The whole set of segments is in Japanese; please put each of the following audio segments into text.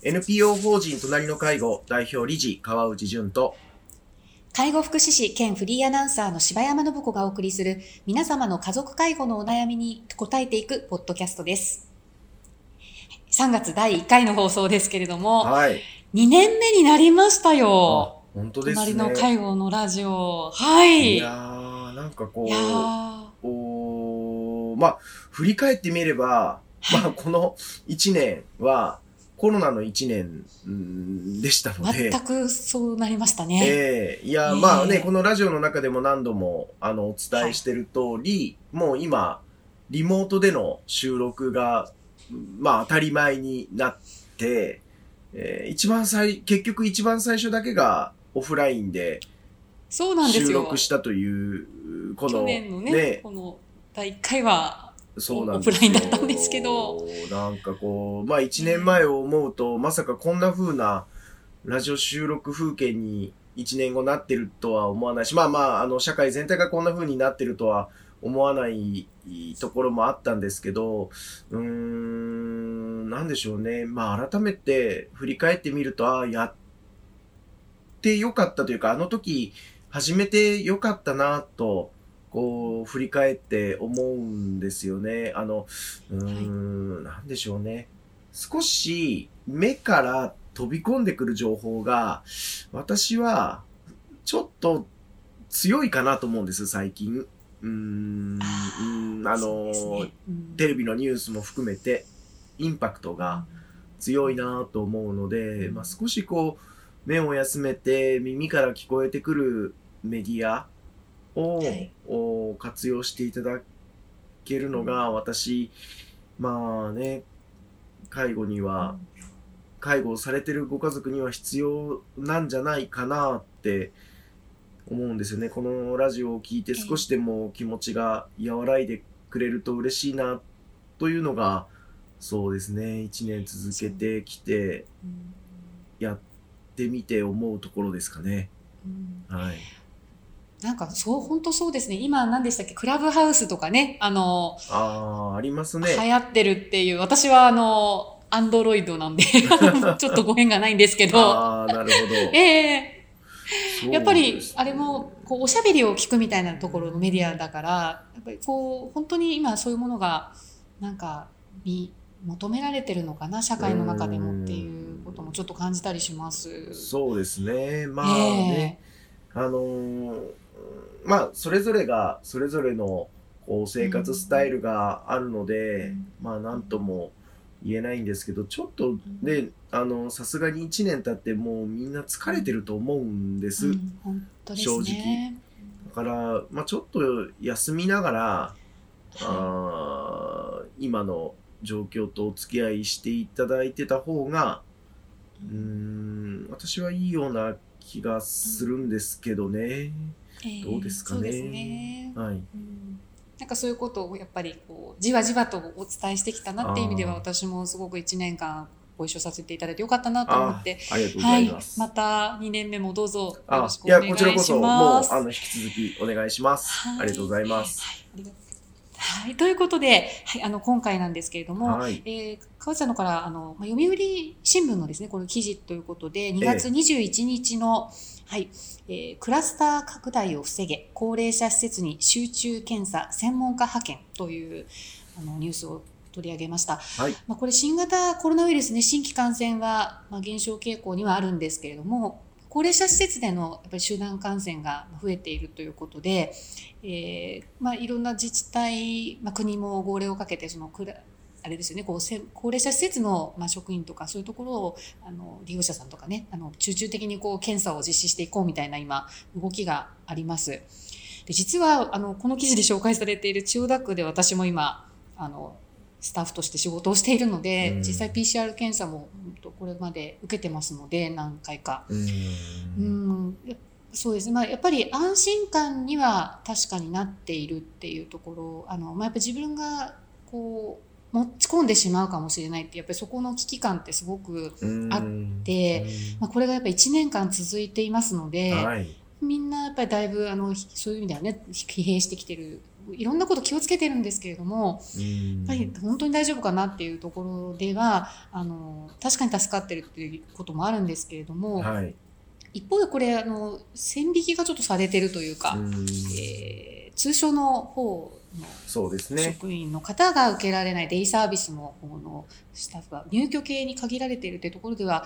NPO 法人隣の介護代表理事川内淳と介護福祉士兼フリーアナウンサーの柴山信子がお送りする皆様の家族介護のお悩みに答えていくポッドキャストです。3月第1回の放送ですけれども、はい。2年目になりましたあよ。本当ですね。隣の介護のラジオ。はい。いやー、なんかこーう、おーまあ、振り返ってみれば、まあ、この1年はコロナの1年うんでしたので、全くそうなりましたね。ええ。いや、ええ。まあね、このラジオの中でも何度も、あの、お伝えしてる通り、もう今、リモートでの収録が、まあ当たり前になって、えー一番最、結局一番最初だけがオフラインでそうなんですよ。収録したという、この、去年のねこの第1回は、そうなんですよオフラインだったんですけど。なんかこう、まあ一年前を思うと、まさかこんな風なラジオ収録風景に一年後なってるとは思わないし、まあまあ、あの、社会全体がこんな風になってるとは思わないところもあったんですけど、うーん、なんでしょうね。まあ改めて振り返ってみると、ああ、やってよかったというか、あの時始めてよかったなと、こう、振り返って思うんですよね。あの、うーん、なんでしょうね。少し目から飛び込んでくる情報が、私はちょっと強いかなと思うんです、最近。うーん、うんあのねうんテレビのニュースも含めて、インパクトが強いなと思うので、まあ、少しこう、目を休めて耳から聞こえてくるメディアを、はい。を活用していただけるのが、私、まあね、介護には、介護をされてるご家族には必要なんじゃないかなって思うんですよね。このラジオを聞いて少しでも気持ちが和らいでくれると嬉しいなというのが、そうですね、一年続けてきてうん。やってみて思うところですかね。うん。はい。なんかそう、本当そうですね。今何でしたっけ？クラブハウスとかね、あの、ああ、あります流ね。行ってるっていう、私はあの、アンドロイドなんで、ちょっとご縁がないんですけど、ああ、なるほど。ええそうやっぱりあれもこうおしゃべりを聞くみたいなところのメディアだからやっぱりこう本当に今そういうものがなんか見求められてるのかな社会の中でもっていうこともちょっと感じたりします。そうですね。まあね、あのーまあ、それぞれが、それぞれの、こう、生活スタイルがあるので、うんまあ、なんとも言えないんですけど、ちょっと、で、あの、さすがに1年経って、もうみんな疲れてると思うんです。うん本当ですね。だから、まあ、ちょっと休みながら、はあー今の状況とお付き合いしていただいてた方が、うーん、私はいいような気がするんですけどね。いどうですかねそうですね。はい。うんなんかそういうことをやっぱりこうじわじわとお伝えしてきたなっていう意味では私もすごく1年間ご一緒させていただいてよかったなと思ってあありがとうごはいざいます。、また2年目もどうぞよあろしくおいや、願いこちらこそ、しもう、ます。あの、引き続きお願いします。はいありがとうございます。はいありがとうはい、ということで、はい、あの今回なんですけれども、はい。えー、川内さんのからあの、まあ、読売新聞のですねこの記事ということで2月21日の、はいえークラスター拡大を防げ高齢者施設に集中検査専門家派遣というあのニュースを取り上げました。はい。まあ、これ新型コロナウイルスね、新規感染は、まあ、減少傾向にはあるんですけれども、高齢者施設でのやっぱり集団感染が増えているということで、えーまあ、いろんな自治体、まあ、国も号令をかけて、そのくらあれですよね、こうせ高齢者施設の、まあ、職員とかそういうところをあの利用者さんとかね、あの集中的にこう検査を実施していこうみたいな今動きがあります。で実はあのこの記事で紹介されている千代田区で私も今あのスタッフとして仕事をしているので、うん。実際 PCR 検査もこれまで受けてますので何回か。うん。そうですね、まあ、やっぱり安心感には確かになっているっていうところあの、まあ、やっぱり自分がこう持ち込んでしまうかもしれないってやっぱりそこの危機感ってすごく、うん。あってまあ、これがやっぱり1年間続いていますので、はい。みんなやっぱりだいぶあのひそういう意味ではね疲弊してきてるいろんなこと気をつけてるんですけれども、やっぱり本当に大丈夫かなっていうところでは、あの、確かに助かってるっていうこともあるんですけれども、はい。一方でこれ、あの、線引きがちょっとされてるというか、うんえー通所の方のそうですね。職員の方が受けられないデイサービスの方のスタッフが入居系に限られているというところでは、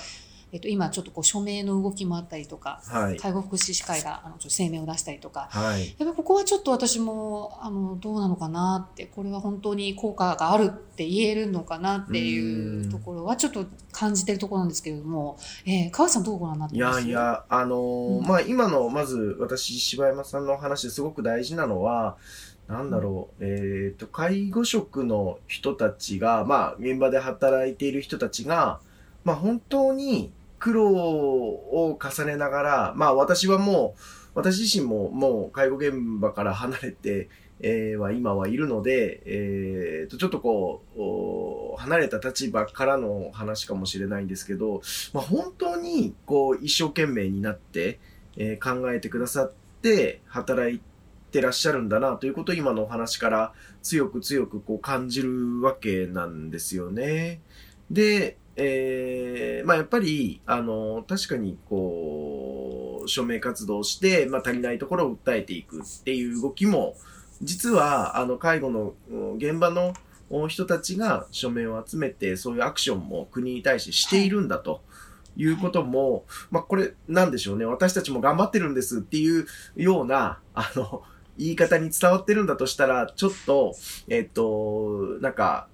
えっと、今ちょっとこう署名の動きもあったりとか、はい。介護福祉士会があのちょっと声明を出したりとか、はい。やっぱりここはちょっと私もあのどうなのかなってこれは本当に効果があるって言えるのかなっていうところはちょっと感じてるところなんですけれども、えー、川内さんどうご覧になっています？やいや、あのーうん。まあ、今の、まず、私、柴山さんの話ですごく大事なのは、なんだろう、えっ、と、介護職の人たちが、まあ、現場で働いている人たちが、まあ、本当に苦労を重ねながら、まあ、私はもう、私自身ももう介護現場から離れて、えーは今はいるので、えーと、ちょっとこう、離れた立場からの話かもしれないんですけど、まあ、本当にこう一生懸命になって、えー考えてくださって働いてらっしゃるんだなということを今のお話から強く強くこう感じるわけなんですよね。で、えーまあやっぱり、あの、確かにこう、署名活動して、まあ足りないところを訴えていくっていう動きも、実は、あの、介護の現場の人たちが署名を集めて、そういうアクションも国に対してしているんだと。いうことも、まあ、これ、なんでしょうね。私たちも頑張ってるんですっていうような、あの、言い方に伝わってるんだとしたら、ちょっと、えっと、なんか、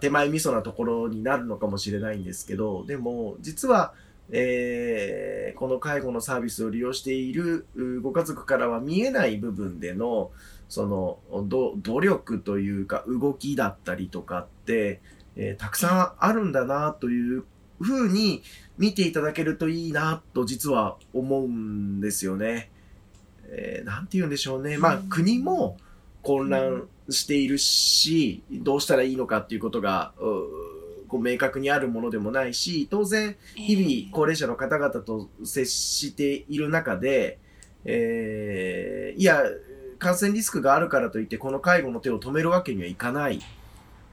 手前味噌なところになるのかもしれないんですけど、でも、実は、えーこの介護のサービスを利用しているうご家族からは見えない部分での、その、ど努力というか、動きだったりとかって、えーたくさんあるんだな、というふうに見ていただけるといいな、と実は思うんですよね。えーなんて言うんでしょうね。まあ、うん国も混乱しているし、どうしたらいいのかっていうことが、こう明確にあるものでもないし、当然、日々高齢者の方々と接している中で、えーいや、感染リスクがあるからといって、この介護の手を止めるわけにはいかない、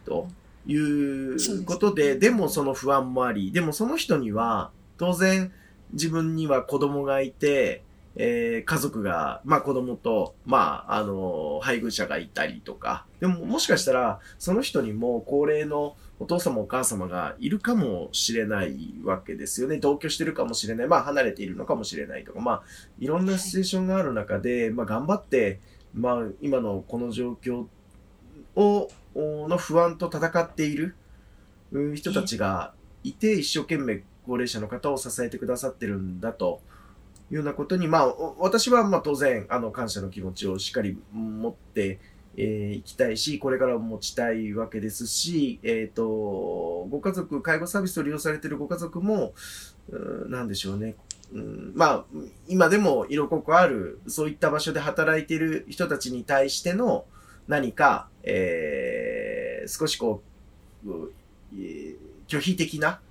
ということで、でもその不安もあり、でもその人には、当然自分には子供がいて、えー家族が、まあ子供と、まあ、あの、配偶者がいたりとか、でももしかしたら、その人にも高齢のお父様お母様がいるかもしれないわけですよね。同居してるかもしれない。まあ離れているのかもしれないとか、まあいろんなシチュエーションがある中で、まあ頑張って、まあ今のこの状況を、の不安と戦っている人たちがいて、一生懸命高齢者の方を支えてくださってるんだと。いうようなことに、まあ、私はまあ当然、あの、感謝の気持ちをしっかり持って、えーいきたいし、これからも持ちたいわけですし、えっ、と、ご家族、介護サービスを利用されているご家族も、うーなんでしょうね。うん、まあ、今でも色濃くある、そういった場所で働いている人たちに対しての何か、えー少しこう、拒否的な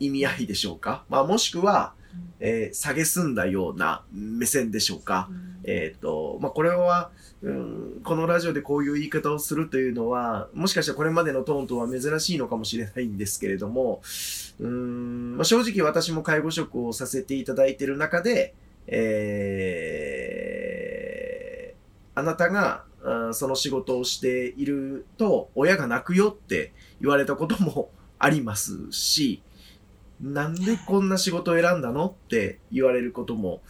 意味合いでしょうか。まあ、もしくは、えー、下げすんだような目線でしょうか。えっ、と、まあ、これは、うん、このラジオでこういう言い方をするというのは、もしかしたらこれまでのトーンとは珍しいのかもしれないんですけれども、うん、まあ、正直私も介護職をさせていただいている中で、えーあなたが、あその仕事をしていると、親が泣くよって言われたこともありますし、なんでこんな仕事を選んだのって言われることも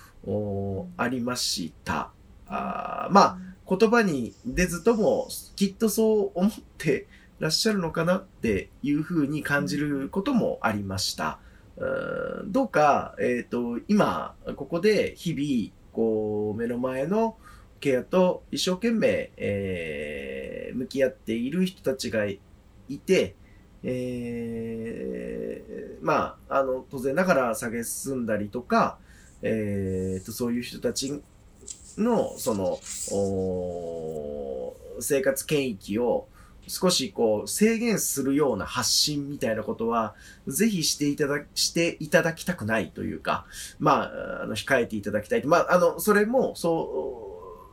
ありました。あまあ、言葉に出ずとも、きっとそう思ってらっしゃるのかなっていうふうに感じることもありました。うどうか、えっ、と、今、ここで日々、こう、目の前のケアと一生懸命、えー向き合っている人たちがいて、えーまあ、あの、当然ながら下げ進んだりとか、えーと、そういう人たちの、その、生活権益を少しこう制限するような発信みたいなことは、ぜひしていただ、していただきたくないというか、まあ、あの、控えていただきたい。まあ、あの、それも、そう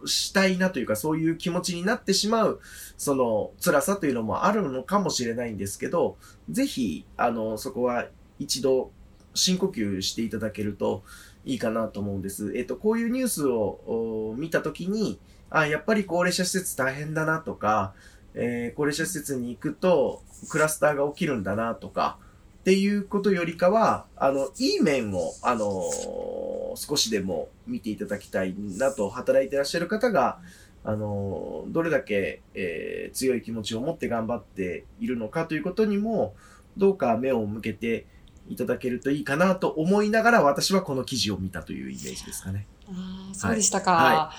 したいなというか、そういう気持ちになってしまう、その辛さというのもあるのかもしれないんですけど、ぜひ、あの、そこは一度深呼吸していただけるといいかなと思うんです。えっと、こういうニュースを見たときに、あ、やっぱり高齢者施設大変だなとか、えー、高齢者施設に行くとクラスターが起きるんだなとか、っていうことよりかは、あの、いい面を、あのー、少しでも見ていただきたいなと、働いてらっしゃる方が、あのー、どれだけ、えー、強い気持ちを持って頑張っているのかということにも、どうか目を向けていただけるといいかなと思いながら、私はこの記事を見たというイメージですかね。ああ、そうでしたか。はいは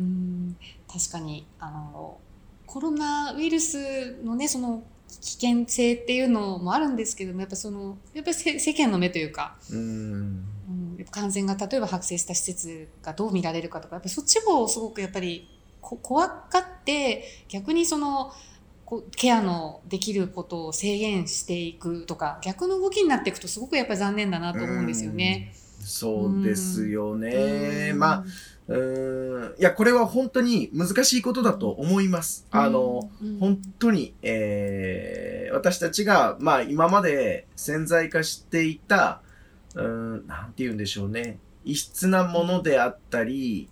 い、うん確かに、あの、コロナウイルスのね、その危険性っていうのもあるんですけどもやっぱそのやっぱり世間の目というかうん、感染が例えば発生した施設がどう見られるかとかやっぱそっちをすごくやっぱり怖がって逆にそのケアのできることを制限していくとか逆の動きになっていくとすごくやっぱり残念だなと思うんですよね。うそうですよね。まあうんいや、これは本当に難しいことだと思います。あの、うん、本当に、えー、私たちが、まあ今まで潜在化していた、うん、なんて言うんでしょうね。異質なものであったり、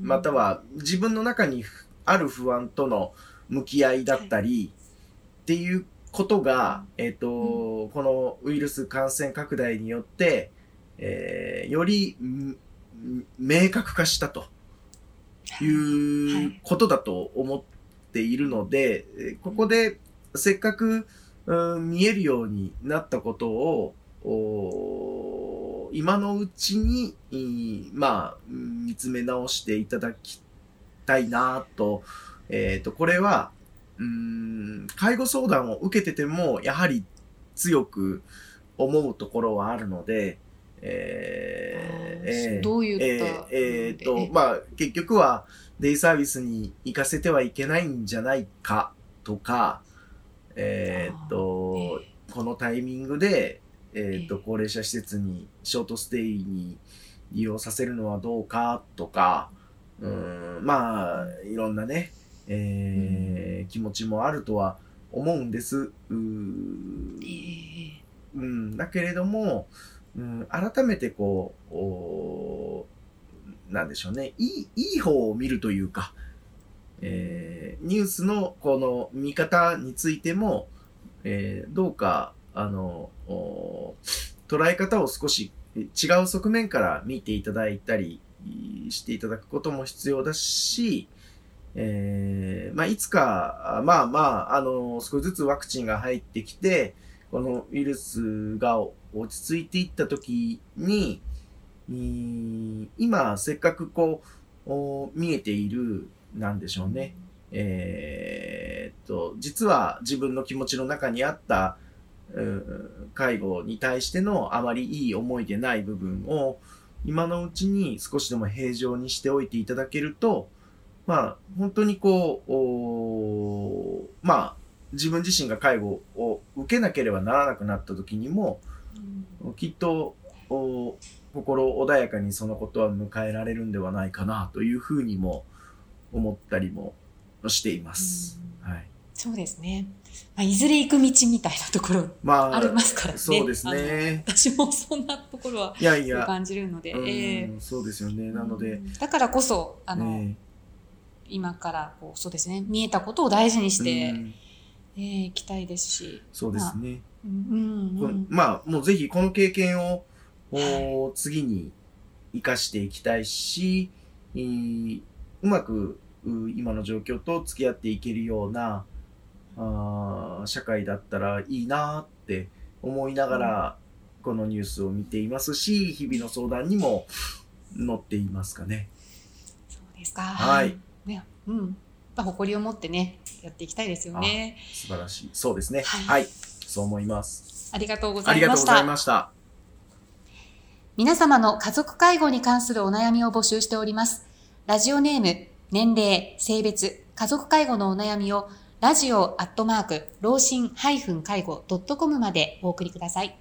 または自分の中にある不安との向き合いだったり、っていうことが、えっ、ー、と、このウイルス感染拡大によって、えー、より、明確化したとい。うことだと思っているので、ここでせっかく、うん、見えるようになったことを、今のうちに、まあ、見つめ直していただきたいなと、えっ、ー、と、これは、うん、介護相談を受けてても、やはり強く思うところはあるので、えー、えー、どういったえー、えー、と、まあ、結局はデイサービスに行かせてはいけないんじゃないかとか、えっ、と、このタイミングで、えっ、と、高齢者施設に、ショートステイに利用させるのはどうかとか、うん、まあ、いろんなね、えー、気持ちもあるとは思うんです。ううん、だけれども、うん、改めてこう、なんでしょうね、いい、いい方を見るというか、えー、ニュースのこの見方についても、えー、どうか、あの、捉え方を少し違う側面から見ていただいたりしていただくことも必要だし、えー、まあ、いつか、まあまあ、あの、少しずつワクチンが入ってきて、このウイルスが落ち着いていった時に、今、せっかくこう、見えている、なんでしょうね。えー、っと、実は自分の気持ちの中にあった、介護に対してのあまりいい思いでない部分を、今のうちに少しでも平常にしておいていただけると、まあ、本当にこう、まあ、自分自身が介護を受けなければならなくなった時にも、きっと心穏やかにそのことは迎えられるんではないかなというふうにも思ったりもしています。はい、そうですね。まあ、いずれ行く道みたいなところありますからね。そうですね。私もそんなところはいやいや感じるので、えー、そうですよね。なので、だからこそあの、えー、今からこうそうですね見えたことを大事にして、えー、いきたいですし。そうですね。うんうん、まあ、もうぜひこの経験を、お次に生かしていきたいし、うまく今の状況と付き合っていけるようなあ社会だったらいいなって思いながら、このニュースを見ていますし、日々の相談にも載っていますかね。そうですか。はい。ね、うん。誇りを持ってね、やっていきたいですよね。素晴らしい。そうですね。はい、はいそう思います。ありがとうございました。ありがとうございました。皆様の家族介護に関するお悩みを募集しております。ラジオネーム、年齢、性別、家族介護のお悩みをラジオアットマーク、老人介護 .com までお送りください。